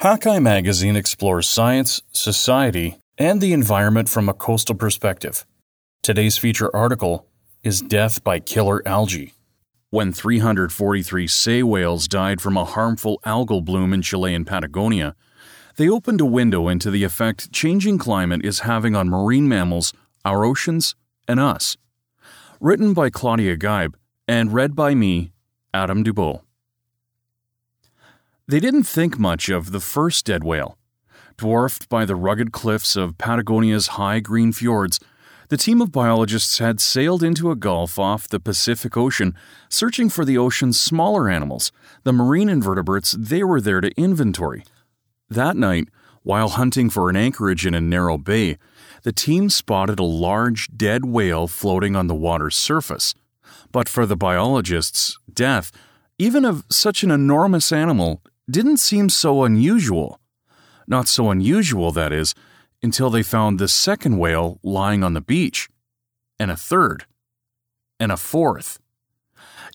Hakai magazine explores science, society, and the environment from a coastal perspective. Today's feature article is Death by Killer Algae. When 343 sei whales died from a harmful algal bloom in Chilean Patagonia, they opened a window into the effect changing climate is having on marine mammals, our oceans, and us. Written by Claudia Geib and read by me, Adam Dubow. They didn't think much of the first dead whale. Dwarfed by the rugged cliffs of Patagonia's high green fjords, the team of biologists had sailed into a gulf off the Pacific Ocean, searching for the ocean's smaller animals, the marine invertebrates they were there to inventory. That night, while hunting for an anchorage in a narrow bay, the team spotted a large dead whale floating on the water's surface. But for the biologists, death, even of such an enormous animal, didn't seem so unusual. Not so unusual, that is, until they found the second whale lying on the beach, and a third, and a fourth.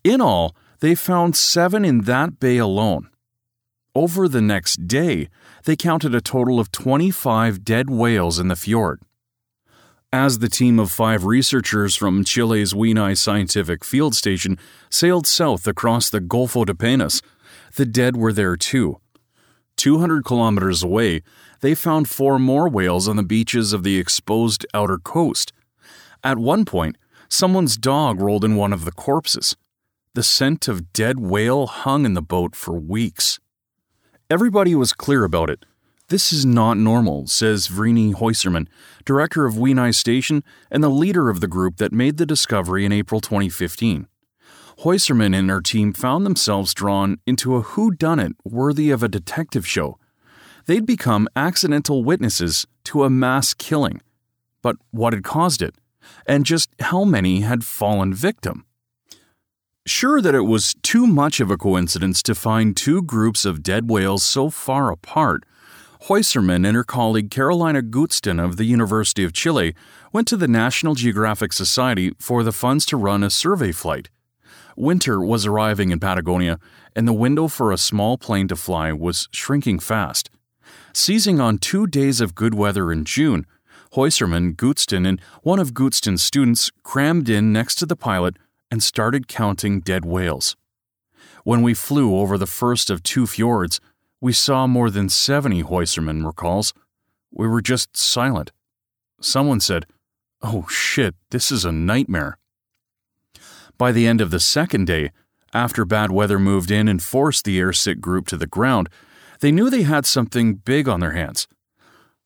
In all, they found seven in that bay alone. Over the next day, they counted a total of 25 dead whales in the fjord. As the team of five researchers from Chile's Huinay Scientific Field Station sailed south across the Golfo de Penas, the dead were there too. 200 kilometers away, they found four more whales on the beaches of the exposed outer coast. At one point, someone's dog rolled in one of the corpses. The scent of dead whale hung in the boat for weeks. Everybody was clear about it. This is not normal, says Vreni Häussermann, director of Huinay Station and the leader of the group that made the discovery in April 2015. Häussermann and her team found themselves drawn into a who-done-it worthy of a detective show. They'd become accidental witnesses to a mass killing. But what had caused it? And just how many had fallen victim? Sure that it was too much of a coincidence to find two groups of dead whales so far apart, Häussermann and her colleague Carolina Gutzton of the University of Chile went to the National Geographic Society for the funds to run a survey flight. Winter was arriving in Patagonia, and the window for a small plane to fly was shrinking fast. Seizing on two days of good weather in June, Häussermann, Gutzton, and one of Gutzton's students crammed in next to the pilot and started counting dead whales. When we flew over the first of two fjords, we saw more than 70, Häussermann recalls. We were just silent. Someone said, Oh shit, this is a nightmare. By the end of the second day, after bad weather moved in and forced the airsick group to the ground, they knew they had something big on their hands.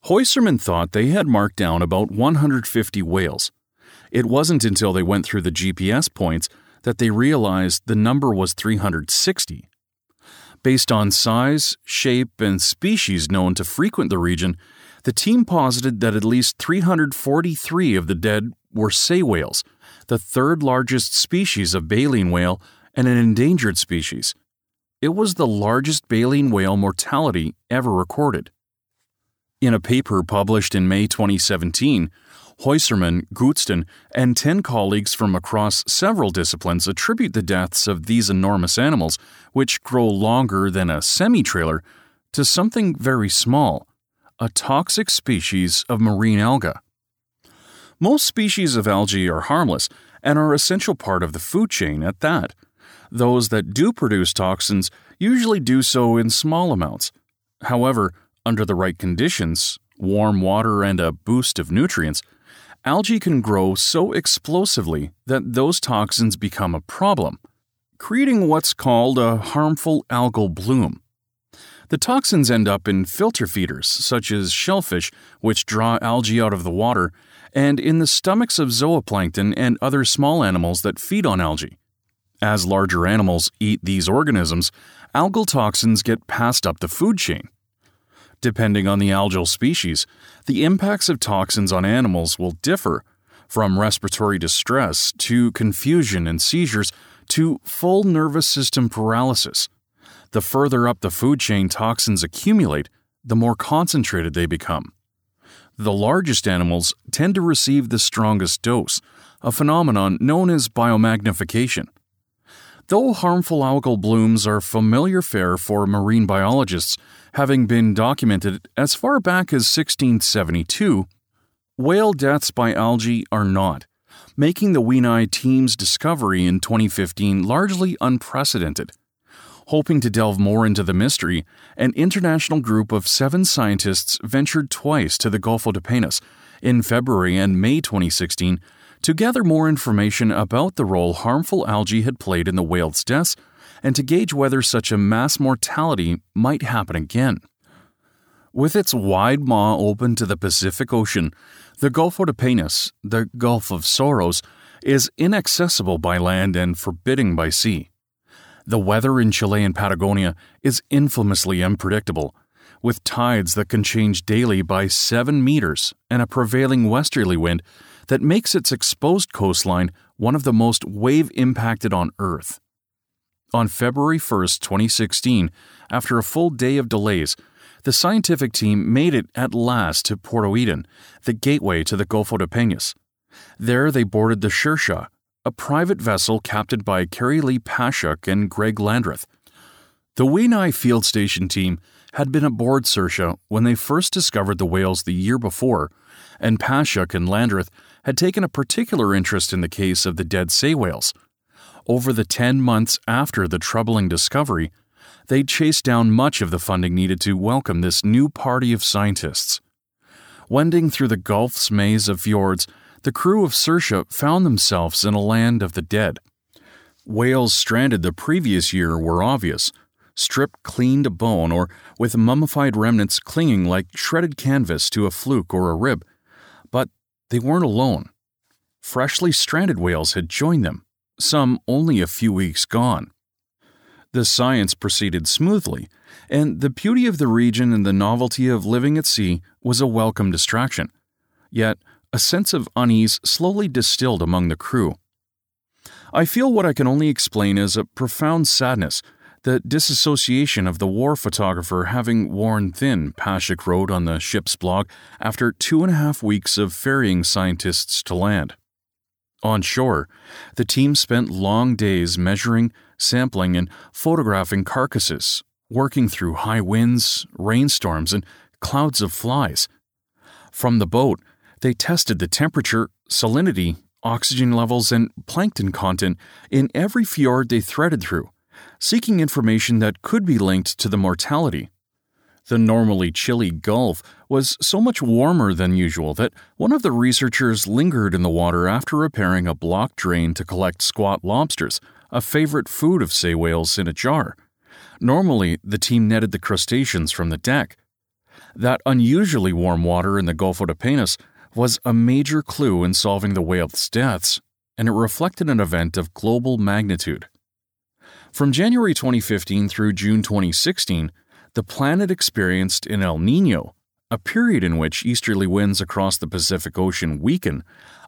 Häussermann thought they had marked down about 150 whales. It wasn't until they went through the GPS points that they realized the number was 360. Based on size, shape, and species known to frequent the region, the team posited that at least 343 of the dead were sei whales, the third largest species of baleen whale and an endangered species. It was the largest baleen whale mortality ever recorded. In a paper published in May 2017, Häussermann, Gutzton, and 10 colleagues from across several disciplines attribute the deaths of these enormous animals, which grow longer than a semi trailer, to something very small a toxic species of marine alga. Most species of algae are harmless and are essential part of the food chain at that. Those that do produce toxins usually do so in small amounts. However, under the right conditions, warm water and a boost of nutrients, algae can grow so explosively that those toxins become a problem, creating what's called a harmful algal bloom. The toxins end up in filter feeders, such as shellfish, which draw algae out of the water, and in the stomachs of zooplankton and other small animals that feed on algae. As larger animals eat these organisms, algal toxins get passed up the food chain. Depending on the algal species, the impacts of toxins on animals will differ, from respiratory distress to confusion and seizures to full nervous system paralysis. The further up the food chain toxins accumulate, the more concentrated they become. The largest animals tend to receive the strongest dose, a phenomenon known as biomagnification. Though harmful algal blooms are familiar fare for marine biologists, having been documented as far back as 1672, whale deaths by algae are not, making the Huinay team's discovery in 2015 largely unprecedented. Hoping to delve more into the mystery, an international group of seven scientists ventured twice to the Golfo de Penas in February and May 2016 to gather more information about the role harmful algae had played in the whale's deaths and to gauge whether such a mass mortality might happen again. With its wide maw open to the Pacific Ocean, the Golfo de Penas, the Gulf of Sorrows, is inaccessible by land and forbidding by sea. The weather in Chilean Patagonia is infamously unpredictable, with tides that can change daily by 7 meters and a prevailing westerly wind that makes its exposed coastline one of the most wave impacted on Earth. On February 1, 2016, after a full day of delays, the scientific team made it at last to Puerto Eden, the gateway to the Golfo de Peñas. There they boarded the Saoirse, a private vessel captained by Keri-Lee Pashuk and Greg Landreth. The Huinay field station team had been aboard Saoirse when they first discovered the whales the year before, and Pashuk and Landreth had taken a particular interest in the case of the dead sei whales. Over the 10 months after the troubling discovery, they chased down much of the funding needed to welcome this new party of scientists. Wending through the Gulf's maze of fjords, the crew of Saoirse found themselves in a land of the dead. Whales stranded the previous year were obvious, stripped clean to bone or with mummified remnants clinging like shredded canvas to a fluke or a rib. But they weren't alone. Freshly stranded whales had joined them, some only a few weeks gone. The science proceeded smoothly, and the beauty of the region and the novelty of living at sea was a welcome distraction. Yet, a sense of unease slowly distilled among the crew. I feel what I can only explain as a profound sadness, the disassociation of the war photographer having worn thin, Pashuk wrote on the ship's blog after two and a half weeks of ferrying scientists to land. On shore, the team spent long days measuring, sampling, and photographing carcasses, working through high winds, rainstorms, and clouds of flies. From the boat, they tested the temperature, salinity, oxygen levels, and plankton content in every fjord they threaded through, seeking information that could be linked to the mortality. The normally chilly Gulf was so much warmer than usual that one of the researchers lingered in the water after repairing a block drain to collect squat lobsters, a favorite food of sei whales, in a jar. Normally, the team netted the crustaceans from the deck. That unusually warm water in the Golfo de Penas was a major clue in solving the whale's deaths, and it reflected an event of global magnitude. From January 2015 through June 2016, the planet experienced an El Nino, a period in which easterly winds across the Pacific Ocean weaken,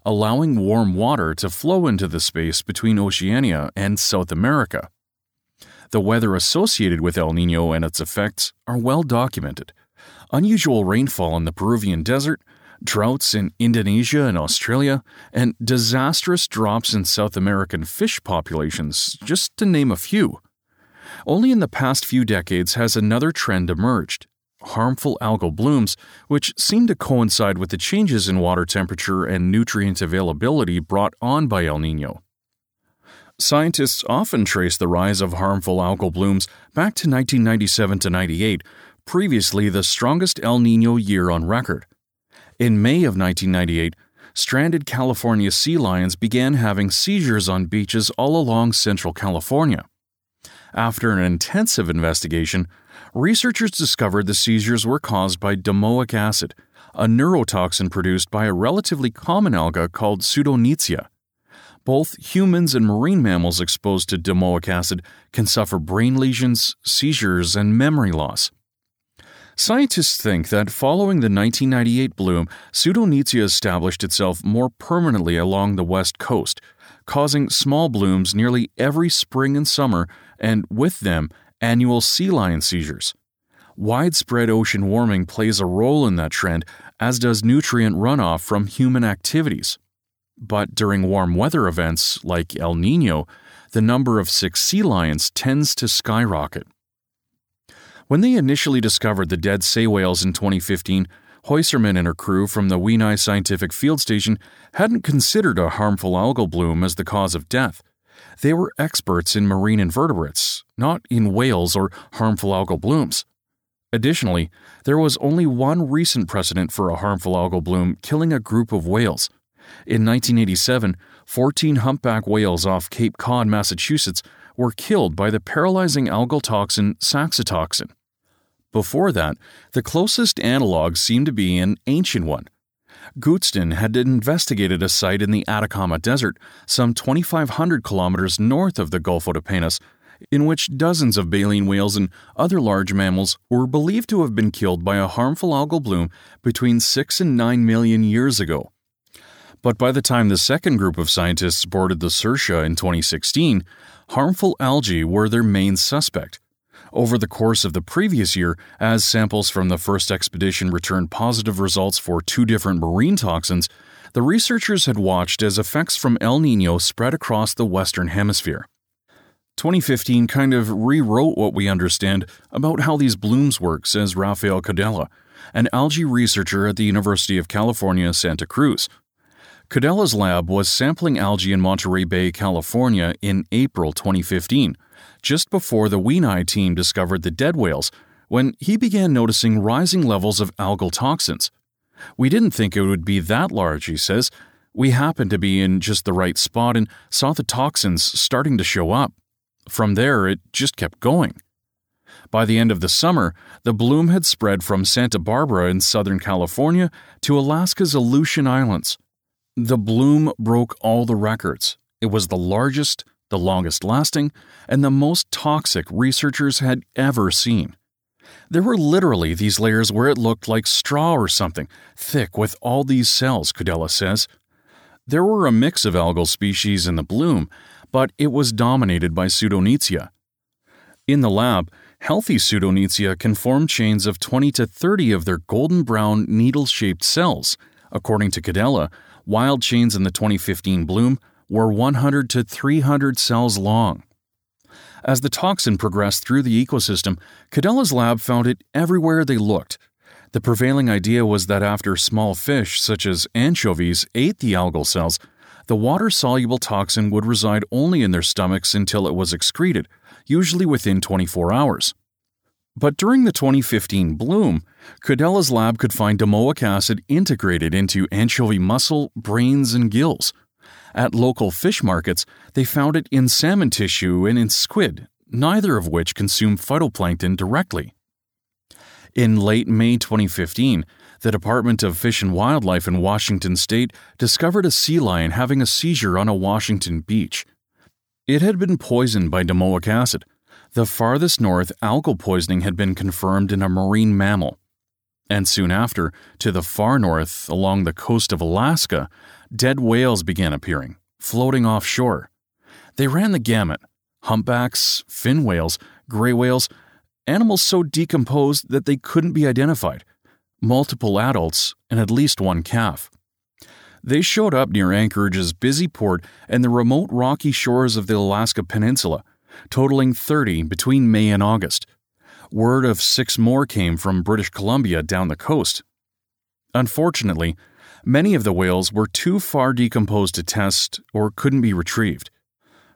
allowing warm water to flow into the space between Oceania and South America. The weather associated with El Nino and its effects are well documented. Unusual rainfall in the Peruvian desert, droughts in Indonesia and Australia, and disastrous drops in South American fish populations, just to name a few. Only in the past few decades has another trend emerged harmful algal blooms, which seem to coincide with the changes in water temperature and nutrient availability brought on by El Nino. Scientists often trace the rise of harmful algal blooms back to 1997 to 98, previously the strongest El Nino year on record. In May of 1998, stranded California sea lions began having seizures on beaches all along central California. After an intensive investigation, researchers discovered the seizures were caused by domoic acid, a neurotoxin produced by a relatively common alga called Pseudo-nitzschia. Both humans and marine mammals exposed to domoic acid can suffer brain lesions, seizures, and memory loss. Scientists think that following the 1998 bloom, Pseudo-nitzschia established itself more permanently along the west coast, causing small blooms nearly every spring and summer, and with them, annual sea lion seizures. Widespread ocean warming plays a role in that trend, as does nutrient runoff from human activities. But during warm weather events like El Nino, the number of sick sea lions tends to skyrocket. When they initially discovered the dead sei whales in 2015, Häussermann and her crew from the Huinay Scientific Field Station hadn't considered a harmful algal bloom as the cause of death. They were experts in marine invertebrates, not in whales or harmful algal blooms. Additionally, there was only one recent precedent for a harmful algal bloom killing a group of whales. In 1987, 14 humpback whales off Cape Cod, Massachusetts, were killed by the paralyzing algal toxin saxitoxin. Before that, the closest analog seemed to be an ancient one. Goodston had investigated a site in the Atacama Desert, some 2,500 kilometers north of the Golfo de Penas, in which dozens of baleen whales and other large mammals were believed to have been killed by a harmful algal bloom between 6 and 9 million years ago. But by the time the second group of scientists boarded the Saoirse in 2016, harmful algae were their main suspect. Over the course of the previous year, as samples from the first expedition returned positive results for two different marine toxins, the researchers had watched as effects from El Nino spread across the Western Hemisphere. 2015 kind of rewrote what we understand about how these blooms work, says Rafael Kudela, an algae researcher at the University of California, Santa Cruz. Kudela's lab was sampling algae in Monterey Bay, California in April 2015, just before the Huinay team discovered the dead whales, when he began noticing rising levels of algal toxins. We didn't think it would be that large, he says. We happened to be in just the right spot and saw the toxins starting to show up. From there, it just kept going. By the end of the summer, the bloom had spread from Santa Barbara in Southern California to Alaska's Aleutian Islands. The bloom broke all the records. It was the largest, the longest lasting, and the most toxic researchers had ever seen. There were literally these layers where it looked like straw or something, thick with all these cells, Kudela says. There were a mix of algal species in the bloom, but it was dominated by Pseudo-nitzschia. In the lab, healthy Pseudo-nitzschia can form chains of 20 to 30 of their golden brown needle shaped cells. According to Kudela, wild chains in the 2015 bloom were 100 to 300 cells long. As the toxin progressed through the ecosystem, Kudela's lab found it everywhere they looked. The prevailing idea was that after small fish, such as anchovies, ate the algal cells, the water soluble toxin would reside only in their stomachs until it was excreted, usually within 24 hours. But during the 2015 bloom, Kudela's lab could find domoic acid integrated into anchovy muscle, brains, and gills. At local fish markets, they found it in salmon tissue and in squid, neither of which consume phytoplankton directly. In late May 2015, the Department of Fish and Wildlife in Washington state discovered a sea lion having a seizure on a Washington beach. It had been poisoned by domoic acid. The farthest north, algal poisoning had been confirmed in a marine mammal. And soon after, to the far north, along the coast of Alaska, dead whales began appearing, floating offshore. They ran the gamut humpbacks, fin whales, gray whales, animals so decomposed that they couldn't be identified multiple adults, and at least one calf. They showed up near Anchorage's busy port and the remote rocky shores of the Alaska Peninsula, totaling 30 between May and August. Word of six more came from British Columbia down the coast. Unfortunately, many of the whales were too far decomposed to test or couldn't be retrieved.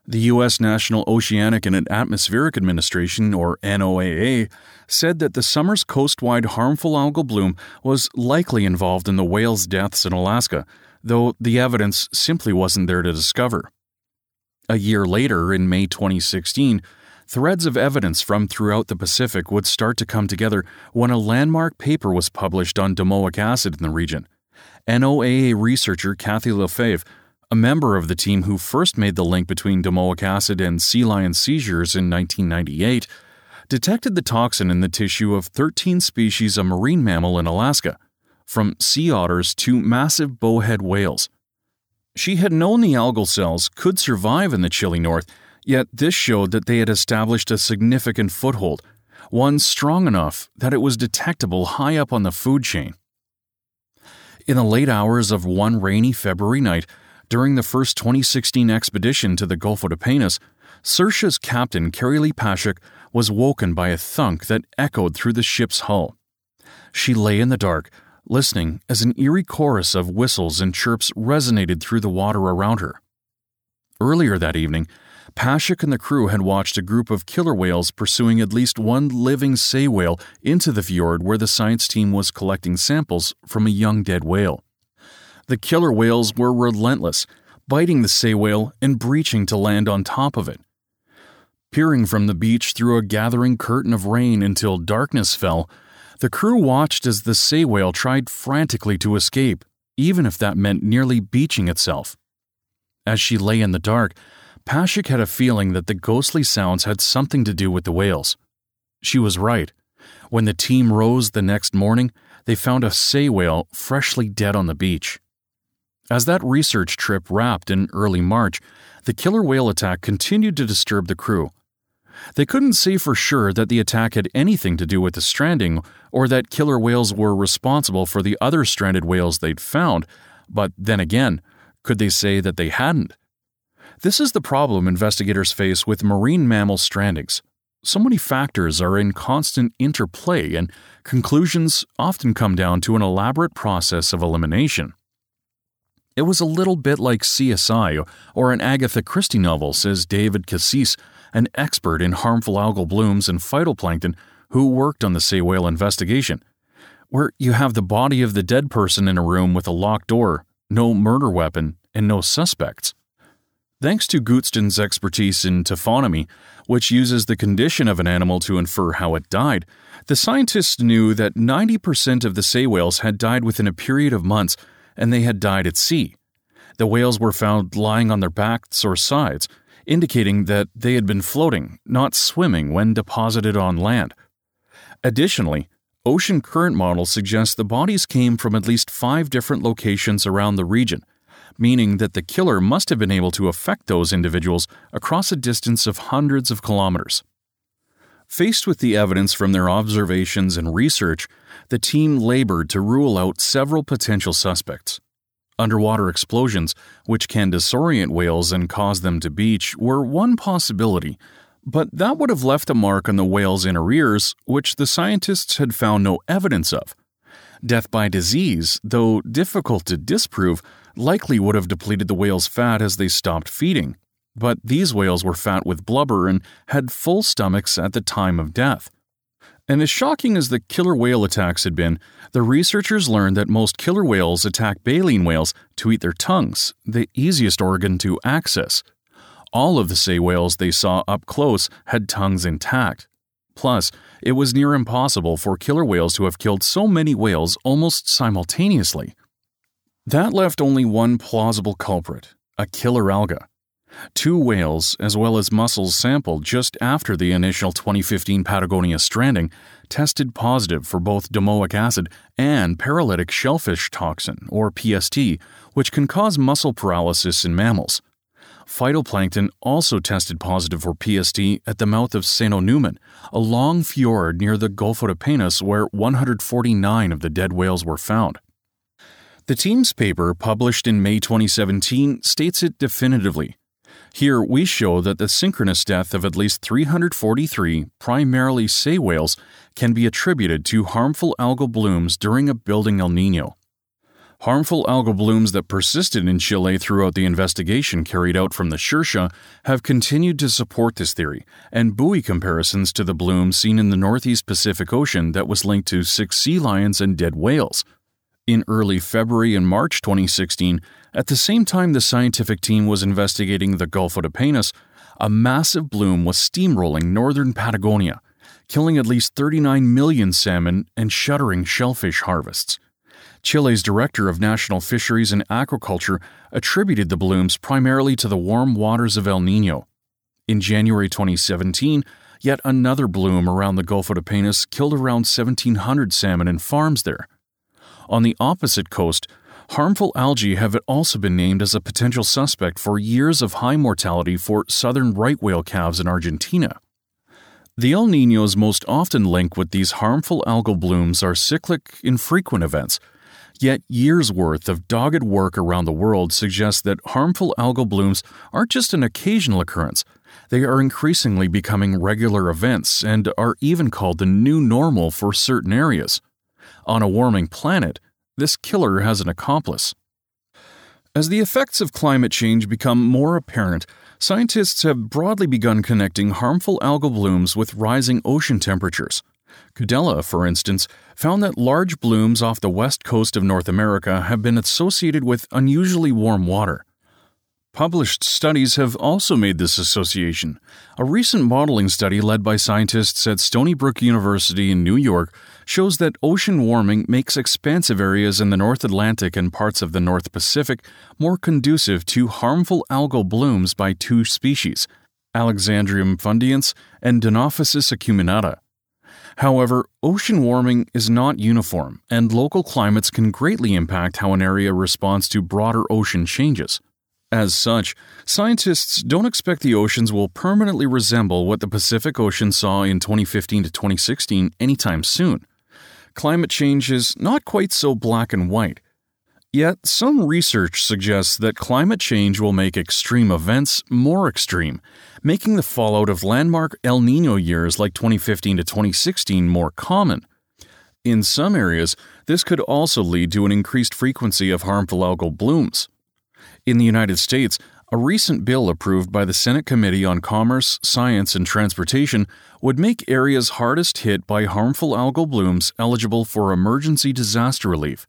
The U.S. National Oceanic and Atmospheric Administration, or NOAA, said that the summer's coastwide harmful algal bloom was likely involved in the whales' deaths in Alaska, though the evidence simply wasn't there to discover. A year later, in May 2016, threads of evidence from throughout the Pacific would start to come together when a landmark paper was published on domoic acid in the region. NOAA researcher Kathy Lefebvre a member of the team who first made the link between domoic acid and sea lion seizures in 1998, detected the toxin in the tissue of 13 species of marine mammal in Alaska, from sea otters to massive bowhead whales. She had known the algal cells could survive in the chilly north, yet this showed that they had established a significant foothold, one strong enough that it was detectable high up on the food chain. In the late hours of one rainy February night, during the first 2016 expedition to the Golfo de Penas, Saoirse's captain, Keri-Lee Pashuk, was woken by a thunk that echoed through the ship's hull. She lay in the dark, listening as an eerie chorus of whistles and chirps resonated through the water around her. Earlier that evening, Pashuk and the crew had watched a group of killer whales pursuing at least one living sei whale into the fjord where the science team was collecting samples from a young dead whale. The killer whales were relentless, biting the sei whale and breaching to land on top of it. Peering from the beach through a gathering curtain of rain until darkness fell, the crew watched as the sei whale tried frantically to escape, even if that meant nearly beaching itself. As she lay in the dark, Pashuk had a feeling that the ghostly sounds had something to do with the whales. She was right. When the team rose the next morning, they found a sei whale freshly dead on the beach. As that research trip wrapped in early March, the killer whale attack continued to disturb the crew. They couldn't say for sure that the attack had anything to do with the stranding or that killer whales were responsible for the other stranded whales they'd found, but then again, could they say that they hadn't? This is the problem investigators face with marine mammal strandings. So many factors are in constant interplay, and conclusions often come down to an elaborate process of elimination. It was a little bit like CSI or an Agatha Christie novel, says David Cassis, an expert in harmful algal blooms and phytoplankton who worked on the sei whale investigation, where you have the body of the dead person in a room with a locked door, no murder weapon, and no suspects. Thanks to Gootston's expertise in taphonomy, which uses the condition of an animal to infer how it died, the scientists knew that 90% of the sei whales had died within a period of months and they had died at sea. The whales were found lying on their backs or sides, indicating that they had been floating, not swimming, when deposited on land. Additionally, ocean current models suggest the bodies came from at least five different locations around the region, meaning that the killer must have been able to affect those individuals across a distance of hundreds of kilometers. Faced with the evidence from their observations and research, the team labored to rule out several potential suspects. Underwater explosions, which can disorient whales and cause them to beach, were one possibility, but that would have left a mark on the whale's inner ears, which the scientists had found no evidence of. Death by disease, though difficult to disprove, likely would have depleted the whale's fat as they stopped feeding. But these whales were fat with blubber and had full stomachs at the time of death. And as shocking as the killer whale attacks had been, the researchers learned that most killer whales attack baleen whales to eat their tongues, the easiest organ to access. All of the sei whales they saw up close had tongues intact. Plus, it was near impossible for killer whales to have killed so many whales almost simultaneously. That left only one plausible culprit a killer alga. Two whales, as well as mussels sampled just after the initial 2015 Patagonia stranding, tested positive for both domoic acid and paralytic shellfish toxin, or PST, which can cause muscle paralysis in mammals. Phytoplankton also tested positive for PST at the mouth of St. Newman, a long fjord near the Golfo de Penas where 149 of the dead whales were found. The team's paper, published in May 2017, states it definitively. Here we show that the synchronous death of at least 343 primarily sei whales can be attributed to harmful algal blooms during a building El Nino. Harmful algal blooms that persisted in Chile throughout the investigation carried out from the Saoirse have continued to support this theory, and buoy comparisons to the bloom seen in the Northeast Pacific Ocean that was linked to six sea lions and dead whales. In early February and March 2016, at the same time the scientific team was investigating the Gulf of Penas, a massive bloom was steamrolling northern Patagonia, killing at least 39 million salmon and shuttering shellfish harvests. Chile's director of national fisheries and aquaculture attributed the blooms primarily to the warm waters of El Nino. In January 2017, yet another bloom around the Gulf of Penas killed around 1,700 salmon and farms there. On the opposite coast, harmful algae have also been named as a potential suspect for years of high mortality for southern right whale calves in Argentina. The El Ninos most often linked with these harmful algal blooms are cyclic, infrequent events. Yet years' worth of dogged work around the world suggests that harmful algal blooms aren't just an occasional occurrence, They are increasingly becoming regular events and are even called the new normal for certain areas. On a warming planet, this killer has an accomplice. As the effects of climate change become more apparent, scientists have broadly begun connecting harmful algal blooms with rising ocean temperatures. Kudela, for instance, found that large blooms off the west coast of North America have been associated with unusually warm water. Published studies have also made this association. A recent modeling study led by scientists at Stony Brook University in New York shows that ocean warming makes expansive areas in the North Atlantic and parts of the North Pacific more conducive to harmful algal blooms by two species, Alexandrium fundyense and Dinophysis acuminata. However, ocean warming is not uniform, and local climates can greatly impact how an area responds to broader ocean changes. As such, scientists don't expect the oceans will permanently resemble what the Pacific Ocean saw in 2015 to 2016 anytime soon. Climate change is not quite so black and white. Yet, some research suggests that climate change will make extreme events more extreme, making the fallout of landmark El Nino years like 2015 to 2016 more common. In some areas, this could also lead to an increased frequency of harmful algal blooms. In the United States, a recent bill approved by the Senate Committee on Commerce, Science, and Transportation would make areas hardest hit by harmful algal blooms eligible for emergency disaster relief.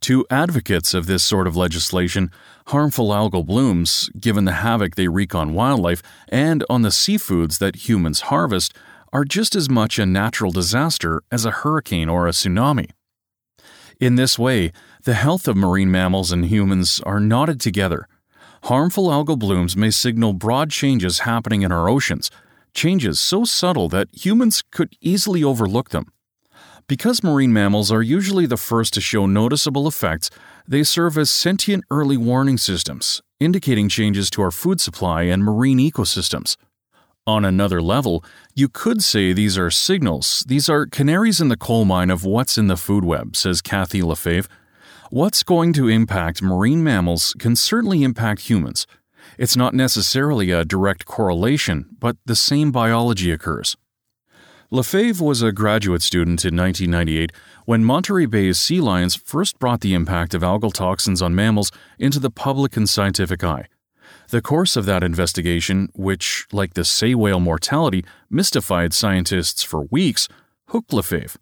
To advocates of this sort of legislation, harmful algal blooms, given the havoc they wreak on wildlife and on the seafoods that humans harvest, are just as much a natural disaster as a hurricane or a tsunami. In this way, the health of marine mammals and humans are knotted together. Harmful algal blooms may signal broad changes happening in our oceans, changes so subtle that humans could easily overlook them. Because marine mammals are usually the first to show noticeable effects, they serve as sentient early warning systems, indicating changes to our food supply and marine ecosystems. On another level, you could say these are signals. These are canaries in the coal mine of what's in the food web, says Kathy Lefebvre. What's going to impact marine mammals can certainly impact humans. It's not necessarily a direct correlation, but the same biology occurs. Lefebvre was a graduate student in 1998 when Monterey Bay's sea lions first brought the impact of algal toxins on mammals into the public and scientific eye. The course of that investigation, which, like the sei whale mortality, mystified scientists for weeks, hooked Lefebvre.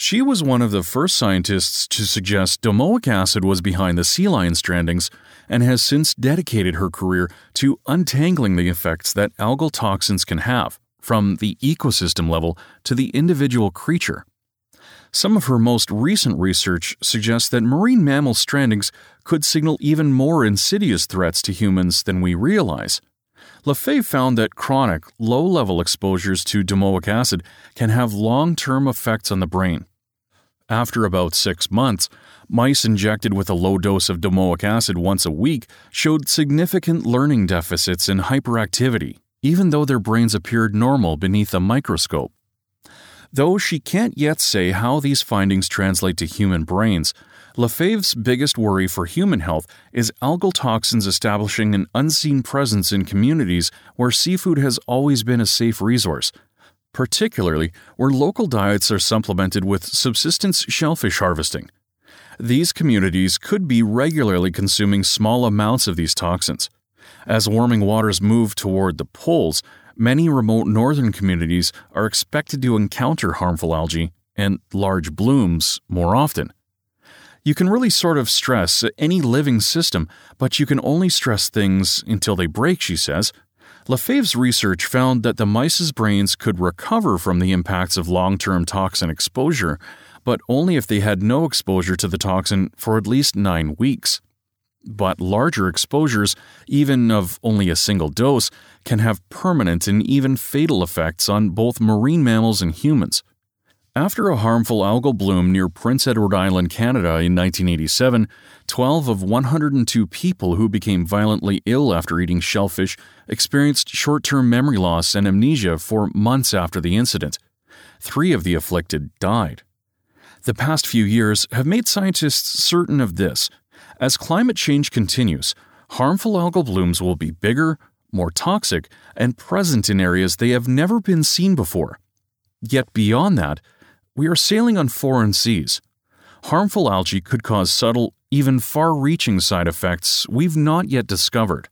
She was one of the first scientists to suggest domoic acid was behind the sea lion strandings and has since dedicated her career to untangling the effects that algal toxins can have, from the ecosystem level to the individual creature. Some of her most recent research suggests that marine mammal strandings could signal even more insidious threats to humans than we realize. Lefebvre found that chronic, low level exposures to domoic acid can have long term effects on the brain. After about six months, mice injected with a low dose of domoic acid once a week showed significant learning deficits and hyperactivity, even though their brains appeared normal beneath a microscope. Though she can't yet say how these findings translate to human brains, Lefebvre's biggest worry for human health is algal toxins establishing an unseen presence in communities where seafood has always been a safe resource, particularly where local diets are supplemented with subsistence shellfish harvesting. These communities could be regularly consuming small amounts of these toxins. As warming waters move toward the poles, many remote northern communities are expected to encounter harmful algae and large blooms more often. You can really sort of stress any living system, but you can only stress things until they break, she says. Lefebvre's research found that the mice's brains could recover from the impacts of long term toxin exposure, but only if they had no exposure to the toxin for at least nine weeks. But larger exposures, even of only a single dose, can have permanent and even fatal effects on both marine mammals and humans. After a harmful algal bloom near Prince Edward Island, Canada in 1987, 12 of 102 people who became violently ill after eating shellfish experienced short term memory loss and amnesia for months after the incident. Three of the afflicted died. The past few years have made scientists certain of this as climate change continues, harmful algal blooms will be bigger, more toxic, and present in areas they have never been seen before. Yet beyond that, we are sailing on foreign seas. Harmful algae could cause subtle, even far reaching side effects we've not yet discovered.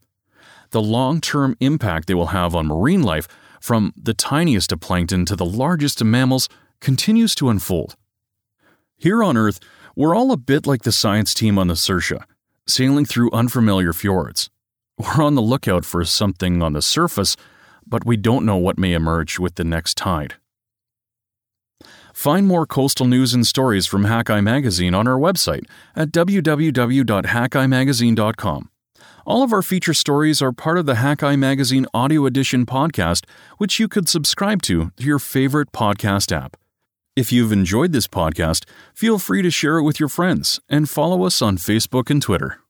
The long term impact they will have on marine life, from the tiniest of plankton to the largest of mammals, continues to unfold. Here on Earth, we're all a bit like the science team on the Saoirse, sailing through unfamiliar fjords. We're on the lookout for something on the surface, but we don't know what may emerge with the next tide. Find more coastal news and stories from Hakai Magazine on our website at www.hakaimagazine.com. All of our feature stories are part of the Hakai Magazine Audio Edition podcast, which you could subscribe to through your favorite podcast app. If you've enjoyed this podcast, feel free to share it with your friends and follow us on Facebook and Twitter.